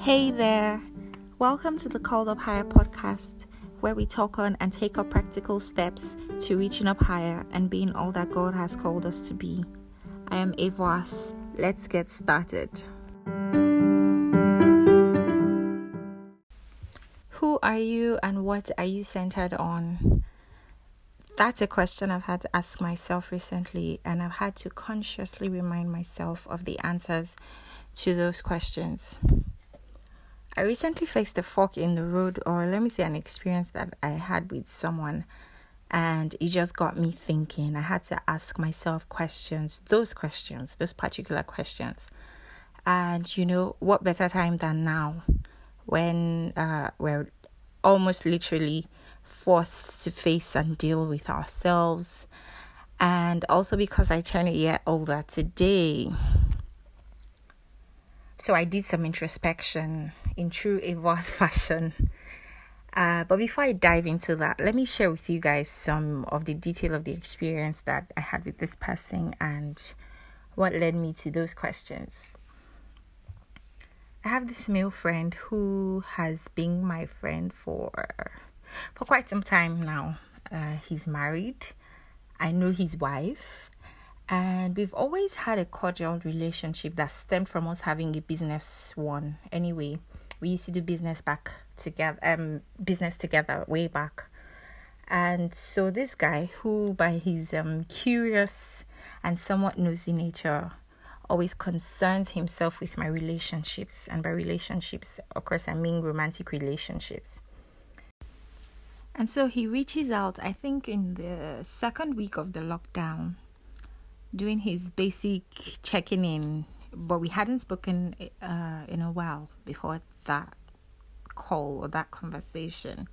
Hey there! Welcome to the Called Up Higher podcast, where we talk on and take up practical steps to reaching up higher and being all that God has called us to be. I am Avoas. Let's get started. Who are you and what are you centered on? That's a question I've had to ask myself recently, and I've had to consciously remind myself of the answers to those questions. I recently faced a fork in the road, or let me say, an experience that I had with someone, and it just got me thinking. I had to ask myself questions, those questions, those particular questions. And you know, what better time than now when uh, we're almost literally forced to face and deal with ourselves. And also because I turn a year older today. So I did some introspection in true Avoas fashion. Uh, but before I dive into that, let me share with you guys some of the detail of the experience that I had with this person and what led me to those questions. I have this male friend who has been my friend for for quite some time now. Uh, he's married. I know his wife, and we've always had a cordial relationship that stemmed from us having a business one. Anyway, we used to do business back together, um, business together way back. And so this guy, who by his um curious and somewhat nosy nature, always concerns himself with my relationships, and by relationships, of course, I mean romantic relationships. And so he reaches out, I think, in the second week of the lockdown, doing his basic checking in. But we hadn't spoken uh, in a while before that call or that conversation.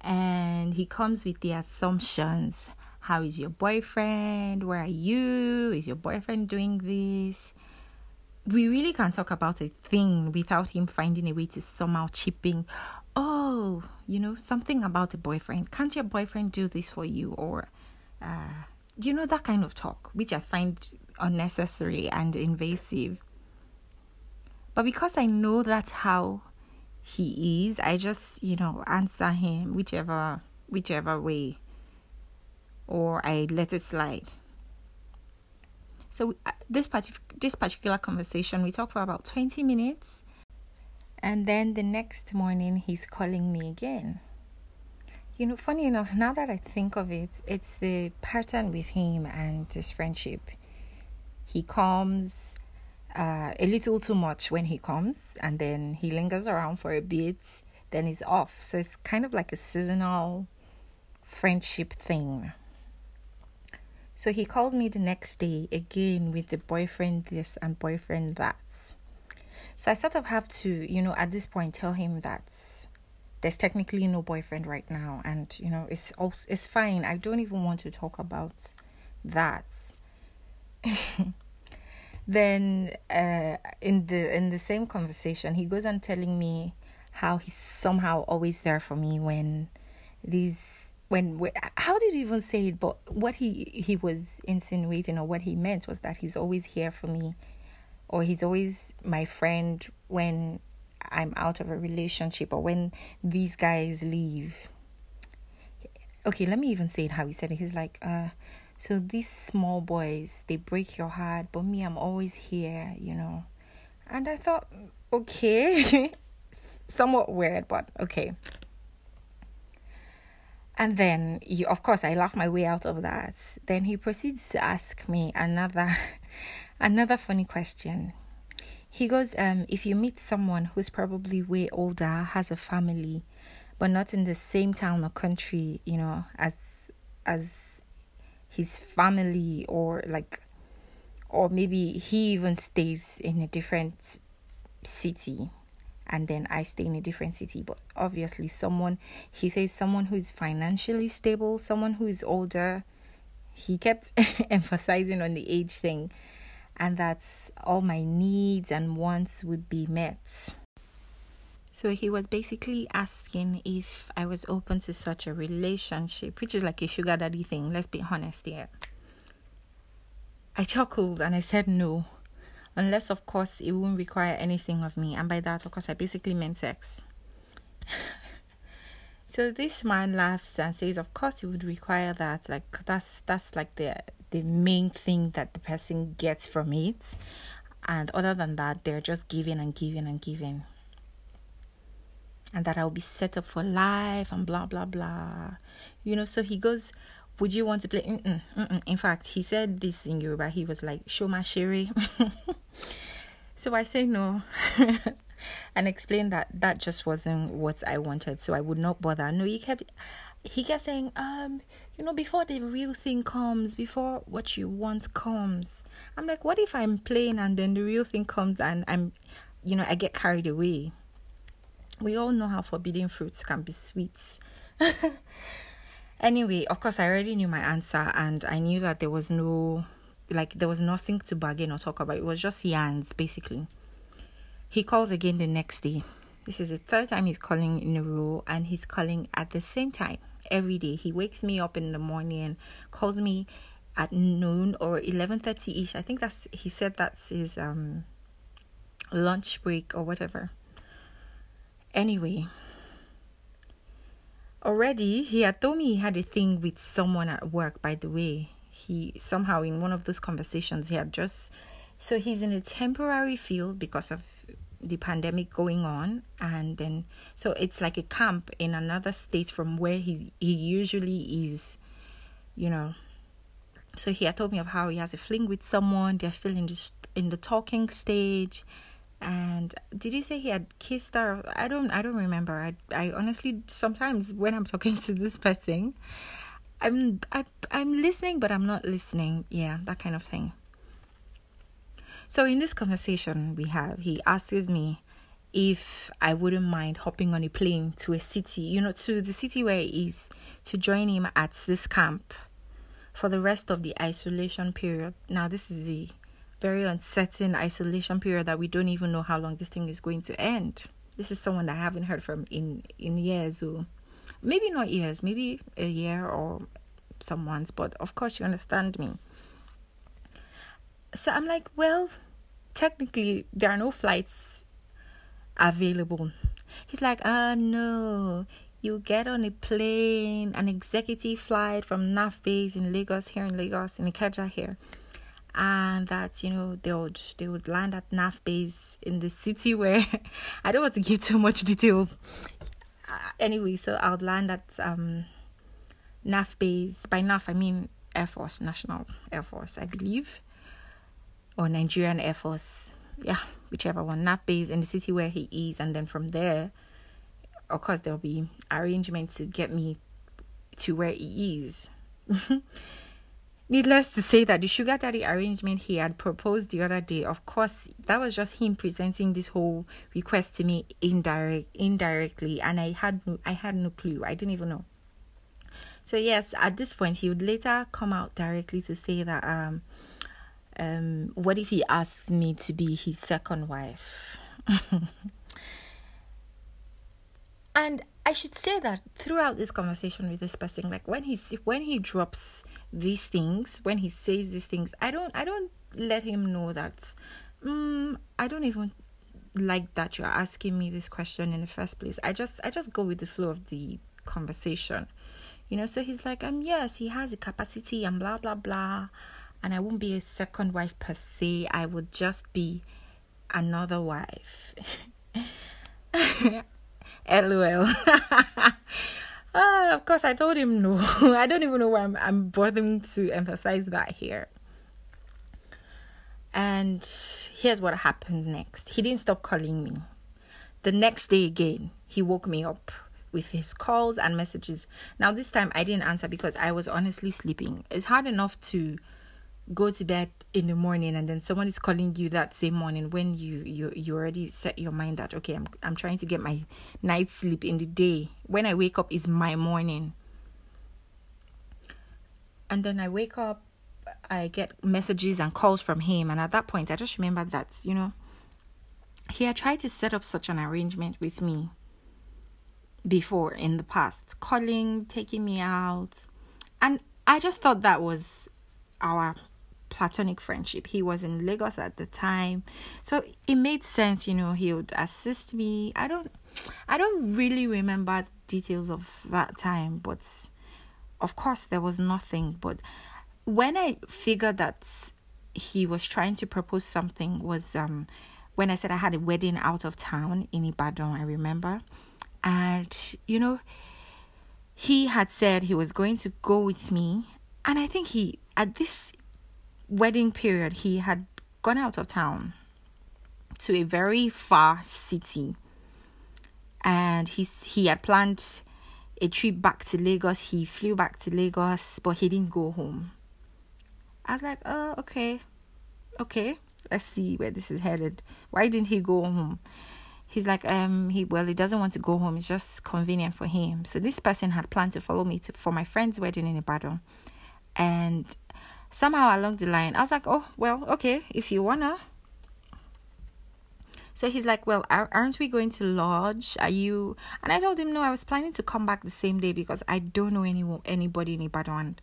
And he comes with the assumptions How is your boyfriend? Where are you? Is your boyfriend doing this? We really can't talk about a thing without him finding a way to somehow chip in oh, you know, something about a boyfriend. Can't your boyfriend do this for you? Or, uh, you know, that kind of talk, which I find unnecessary and invasive. But because I know that's how he is, I just, you know, answer him whichever whichever way or I let it slide. So uh, this partic- this particular conversation we talked for about 20 minutes and then the next morning, he's calling me again. You know, funny enough, now that I think of it, it's the pattern with him and his friendship. He comes uh, a little too much when he comes, and then he lingers around for a bit, then he's off. So it's kind of like a seasonal friendship thing. So he called me the next day again with the boyfriend this and boyfriend that. So I sort of have to, you know, at this point tell him that there's technically no boyfriend right now and you know it's also it's fine. I don't even want to talk about that. then uh, in the in the same conversation he goes on telling me how he's somehow always there for me when these when how did he even say it but what he he was insinuating or what he meant was that he's always here for me or he's always my friend when I'm out of a relationship or when these guys leave. Okay, let me even say it how he said it. He's like, uh, so these small boys, they break your heart, but me, I'm always here, you know. And I thought, okay, somewhat weird, but okay. And then, you, of course, I laugh my way out of that. Then he proceeds to ask me another Another funny question. He goes, um, if you meet someone who's probably way older, has a family, but not in the same town or country, you know, as as his family or like or maybe he even stays in a different city and then I stay in a different city. But obviously, someone he says someone who is financially stable, someone who is older. He kept emphasizing on the age thing and that all my needs and wants would be met. So he was basically asking if I was open to such a relationship, which is like a sugar daddy thing, let's be honest here. I chuckled and I said no. unless of course it wouldn't require anything of me and by that of course i basically meant sex so this man laughs and says of course it would require that like that's that's like the the main thing that the person gets from it and other than that they're just giving and giving and giving and that I'll be set up for life and blah blah blah you know so he goes would you want to play? Mm-mm, mm-mm. In fact, he said this in Yoruba. He was like, "Show my sherry." so I say no, and explained that that just wasn't what I wanted. So I would not bother. No, he kept he kept saying, um, you know, before the real thing comes, before what you want comes. I'm like, what if I'm playing and then the real thing comes and I'm, you know, I get carried away. We all know how forbidden fruits can be sweet. Anyway, of course, I already knew my answer, and I knew that there was no, like, there was nothing to bargain or talk about. It was just yarns, basically. He calls again the next day. This is the third time he's calling in a row, and he's calling at the same time every day. He wakes me up in the morning, calls me at noon or 11:30 ish. I think that's he said that's his um lunch break or whatever. Anyway, already he had told me he had a thing with someone at work by the way. He somehow in one of those conversations he had just so he's in a temporary field because of the pandemic going on and then so it's like a camp in another state from where he he usually is you know. So he had told me of how he has a fling with someone they're still in the in the talking stage and did you say he had kissed her? I don't i don't remember. I i honestly sometimes when i'm talking to this person i'm I, i'm listening but i'm not listening. Yeah that kind of thing. So in this conversation we have he asks me if i wouldn't mind hopping on a plane to a city you know to the city where he is to join him at this camp for the rest of the isolation period. Now this is the very uncertain isolation period that we don't even know how long this thing is going to end. This is someone that I haven't heard from in in years, or maybe not years, maybe a year or some months. But of course, you understand me. So I'm like, well, technically there are no flights available. He's like, ah, no, you get on a plane, an executive flight from NAF base in Lagos, here in Lagos, in Ikeja here and that you know they would they would land at NAF base in the city where I don't want to give too much details. Uh, anyway, so I would land at um NAF base. By NAF I mean Air Force, National Air Force, I believe, or Nigerian Air Force. Yeah, whichever one. NAF base in the city where he is, and then from there, of course, there'll be arrangements to get me to where he is. Needless to say that the sugar daddy arrangement he had proposed the other day, of course, that was just him presenting this whole request to me indirect indirectly, and I had no I had no clue. I didn't even know. So yes, at this point he would later come out directly to say that um um what if he asks me to be his second wife? and I should say that throughout this conversation with this person, like when he's when he drops these things when he says these things i don't i don't let him know that um, i don't even like that you're asking me this question in the first place. I just i just go with the flow of the conversation. You know so he's like um yes he has the capacity and blah blah blah. And i won't be a second wife per se. I would just be another wife. Lol Uh, of course, I told him no. I don't even know why I'm, I'm bothering to emphasize that here. And here's what happened next. He didn't stop calling me. The next day again, he woke me up with his calls and messages. Now, this time I didn't answer because I was honestly sleeping. It's hard enough to go to bed in the morning and then someone is calling you that same morning when you you you already set your mind that okay I'm I'm trying to get my night sleep in the day. When I wake up is my morning. And then I wake up I get messages and calls from him. And at that point I just remember that you know he had tried to set up such an arrangement with me before in the past calling taking me out. And I just thought that was our platonic friendship. He was in Lagos at the time. So it made sense, you know, he would assist me. I don't I don't really remember details of that time, but of course there was nothing. But when I figured that he was trying to propose something was um when I said I had a wedding out of town in Ibadan, I remember. And you know, he had said he was going to go with me and I think he at this wedding period he had gone out of town to a very far city and he he had planned a trip back to Lagos. He flew back to Lagos, but he didn't go home. I was like, oh, okay, okay, let's see where this is headed. Why didn't he go home? He's like, um, he well, he doesn't want to go home. It's just convenient for him. So this person had planned to follow me to for my friend's wedding in Ibadan, and somehow along the line, I was like, oh, well, okay, if you wanna, so he's like, Well, aren't we going to lodge? Are you? And I told him, No, I was planning to come back the same day because I don't know any, anybody in Ibadan.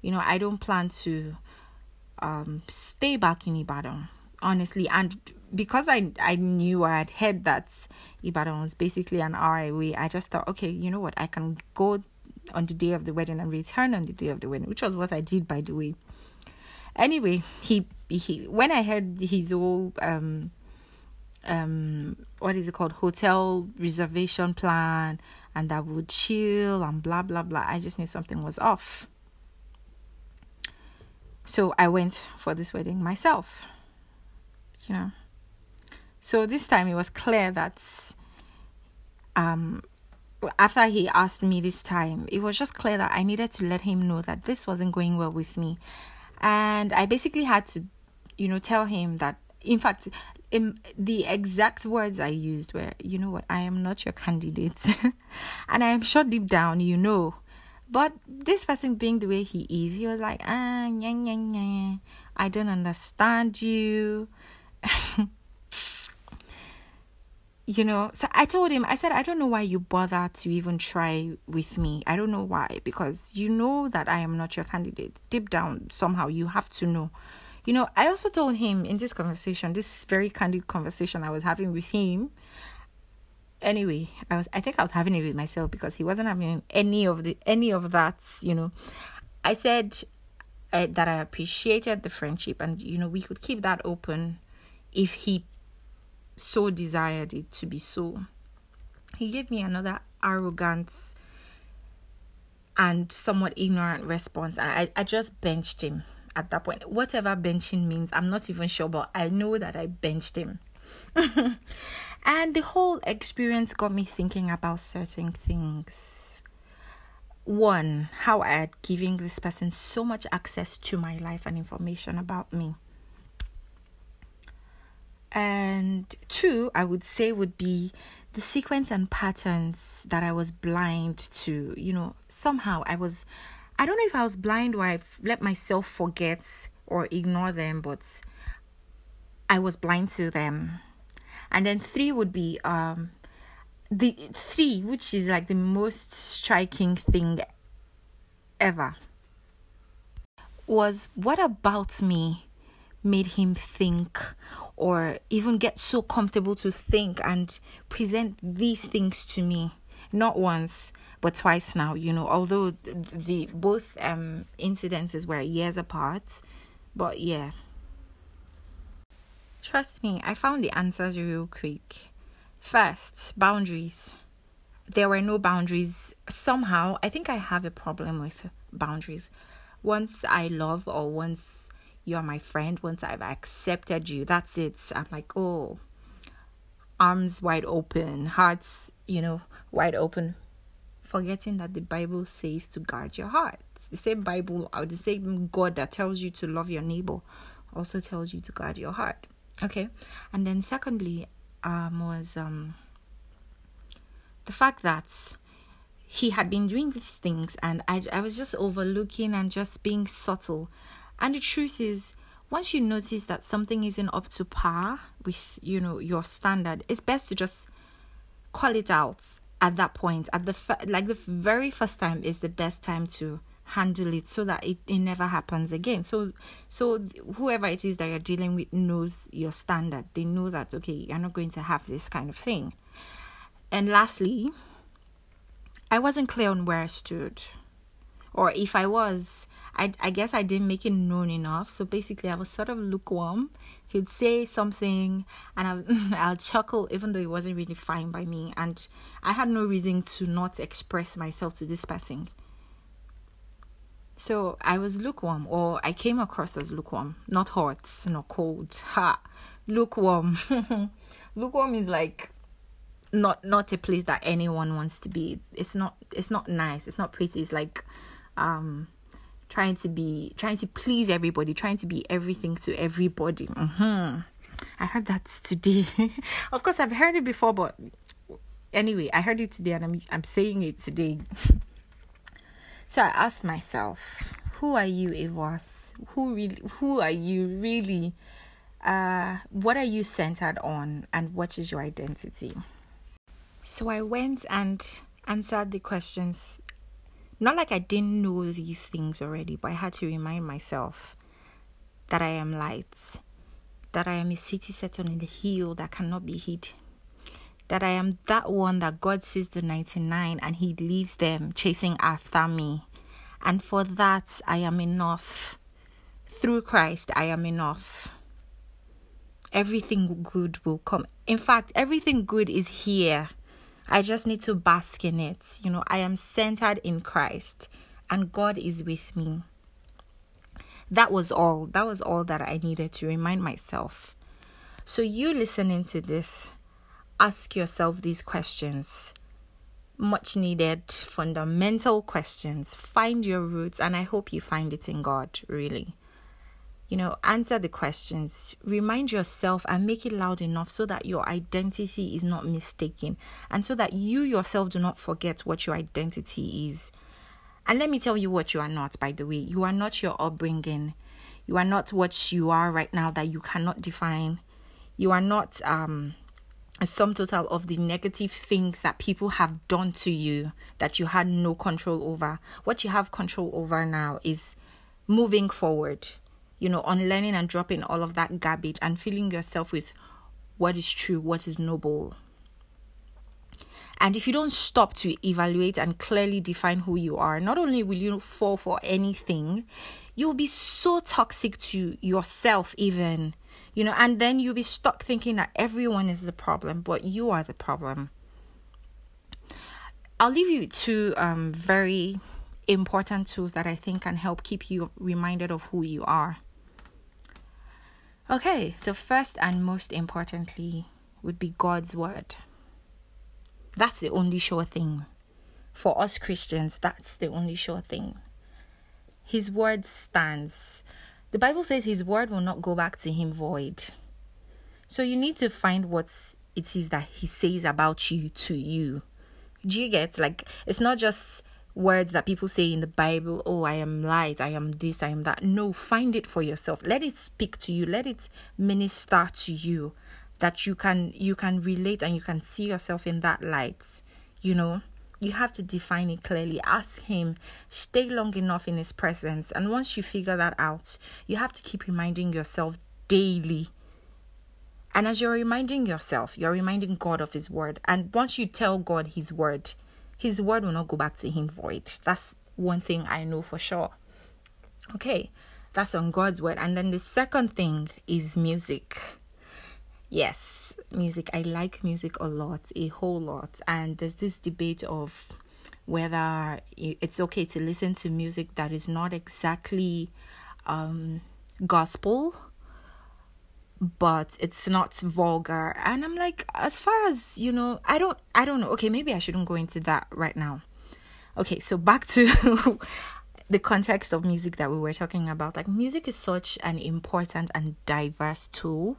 You know, I don't plan to um, stay back in Ibadan, honestly. And because I, I knew I had heard that Ibadan was basically an hour away, I just thought, okay, you know what? I can go on the day of the wedding and return on the day of the wedding, which was what I did, by the way. Anyway, he he when I heard his whole um um what is it called? Hotel reservation plan and that would chill and blah blah blah. I just knew something was off. So i went for this wedding myself you know. So this time it was clear that um after he asked me this time it was just clear that i needed to let him know that this wasn't going well with me and i basically had to you know tell him that in fact in the exact words I used were, you know what, I am not your candidate. and I am sure deep down you know. But this person being the way he is, he was like, ah, nya, nya, nya. I don't understand you. you know, so I told him, I said, I don't know why you bother to even try with me. I don't know why, because you know that I am not your candidate. Deep down, somehow, you have to know you know, I also told him in this conversation, this very candid conversation I was having with him. Anyway, I was I think I was having it with myself because he wasn't having any of the any of that, you know. I said uh, that I appreciated the friendship and you know, we could keep that open if he so desired it to be so. He gave me another arrogant and somewhat ignorant response and I, I just benched him at that point. Whatever benching means, I'm not even sure, but I know that I benched him. and the whole experience got me thinking about certain things. One, how I had given this person so much access to my life and information about me. And two, I would say would be the sequence and patterns that I was blind to. You know, somehow I was I don't know if I was blind or I let myself forget or ignore them, but I was blind to them. And then three would be um the three, which is like the most striking thing ever, was what about me made him think or even get so comfortable to think and present these things to me. Not once but twice now you know although the both um incidences were years apart but yeah. Trust me i found the answers real quick. First boundaries. There were no boundaries. Somehow i think i have a problem with boundaries. Once i love or once you're my friend once i've accepted you that's it i'm like oh arms wide open hearts you know wide open forgetting that the Bible says to guard your heart. The same Bible the same God that tells you to love your neighbor also tells you to guard your heart. Okay. And then secondly, um was um the fact that he had been doing these things and I I was just overlooking and just being subtle. And the truth is once you notice that something isn't up to par with you know your standard, it's best to just call it out at that point. At the like the very first time is the best time to handle it so that it, it never happens again. So so whoever it is that you're dealing with knows your standard. They know that okay you're not going to have this kind of thing. And lastly i wasn't clear on where i stood or if i was I, I guess I didn't make it known enough. So basically, I was sort of lukewarm. He'd say something, and I'll, I'll chuckle, even though it wasn't really fine by me. And I had no reason to not express myself to this person. So I was lukewarm, or I came across as lukewarm, not hot, not cold. Ha, lukewarm. lukewarm is like not not a place that anyone wants to be. It's not. It's not nice. It's not pretty. It's like um trying to be trying to please everybody trying to be everything to everybody. Mm-hmm. i heard that today. Of course i've heard it before but anyway i heard it today and i'm, I'm saying it today. So i asked myself who are you evas? Who really who are you really? Uh what are you centered on and what is your identity? So i went and answered the questions not like I didn't know these things already, but I had to remind myself that I am light, that I am a city set on the hill that cannot be hid, that I am that one that God sees the 99 and He leaves them chasing after me. And for that, I am enough. Through Christ, I am enough. Everything good will come. In fact, everything good is here I just need to bask in it. You know, I am centered in Christ and God is with me. That was all. That was all that I needed to remind myself. So, you listening to this, ask yourself these questions. Much needed fundamental questions. Find your roots, and I hope you find it in God, really you know, answer the questions, remind yourself and make it loud enough so that your identity is not mistaken and so that you yourself do not forget what your identity is. And let me tell you what you are not, by the way. You are not your upbringing. You are not what you are right now that you cannot define. You are not um, a sum total of the negative things that people have done to you that you had no control over. What you have control over now is moving forward you know, unlearning and dropping all of that garbage and filling yourself with what is true, what is noble. And if you don't stop to evaluate and clearly define who you are, not only will you fall for anything, you'll be so toxic to yourself, even, you know, and then you'll be stuck thinking that everyone is the problem, but you are the problem. I'll leave you two um, very important tools that I think can help keep you reminded of who you are. Okay, so first and most importantly would be God's word. That's the only sure thing. For us Christians, that's the only sure thing. His word stands. The Bible says his word will not go back to him void. So you need to find what it is that he says about you to you. Do you get like it's not just words that people say in the Bible, oh, I am light, I am this, I am that. No, find it for yourself. Let it speak to you. Let it minister to you that you can you can relate and you can see yourself in that light. You know, you have to define it clearly. Ask him, stay long enough in his presence. And once you figure that out, you have to keep reminding yourself daily and as you're reminding yourself, you're reminding God of His word. And once you tell God His word, his word will not go back to him void. That's one thing I know for sure. Okay, that's on God's word. And then the second thing is music. Yes, music. I like music a lot, a whole lot. And there's this debate of whether it's okay to listen to music that is not exactly um, gospel but it's not vulgar. And i'm like as far as you know i don't i don't know. Okay maybe i shouldn't go into that right now. Okay so back to the context of music that we were talking about. Like music is such an important and diverse tool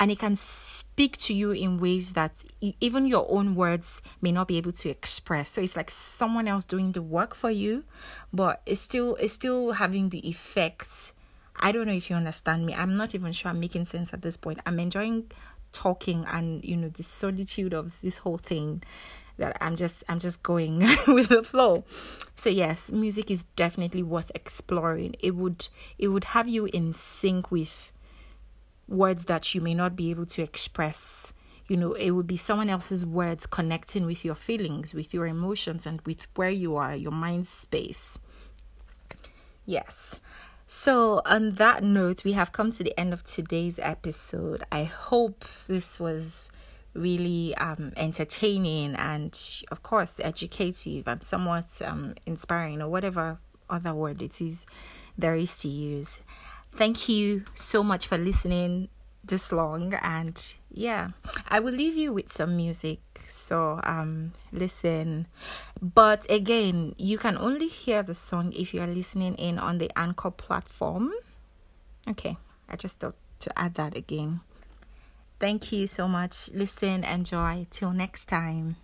and it can speak to you in ways that even your own words may not be able to express. So it's like someone else doing the work for you but it's still it's still having the effect I don't know if you understand me. I'm not even sure I'm making sense at this point. I'm enjoying talking and you know the solitude of this whole thing that I'm just I'm just going with the flow. So yes, music is definitely worth exploring. It would it would have you in sync with words that you may not be able to express. You know, it would be someone else's words connecting with your feelings, with your emotions, and with where you are, your mind space. Yes. So, on that note, we have come to the end of today's episode. I hope this was really um, entertaining and, of course, educative and somewhat um, inspiring, or whatever other word it is there is to use. Thank you so much for listening this long and yeah i will leave you with some music so um listen. But again you can only hear the song if you are listening in on the anchor platform. Okay i just thought to add that again. Thank you so much. Listen enjoy. Till next time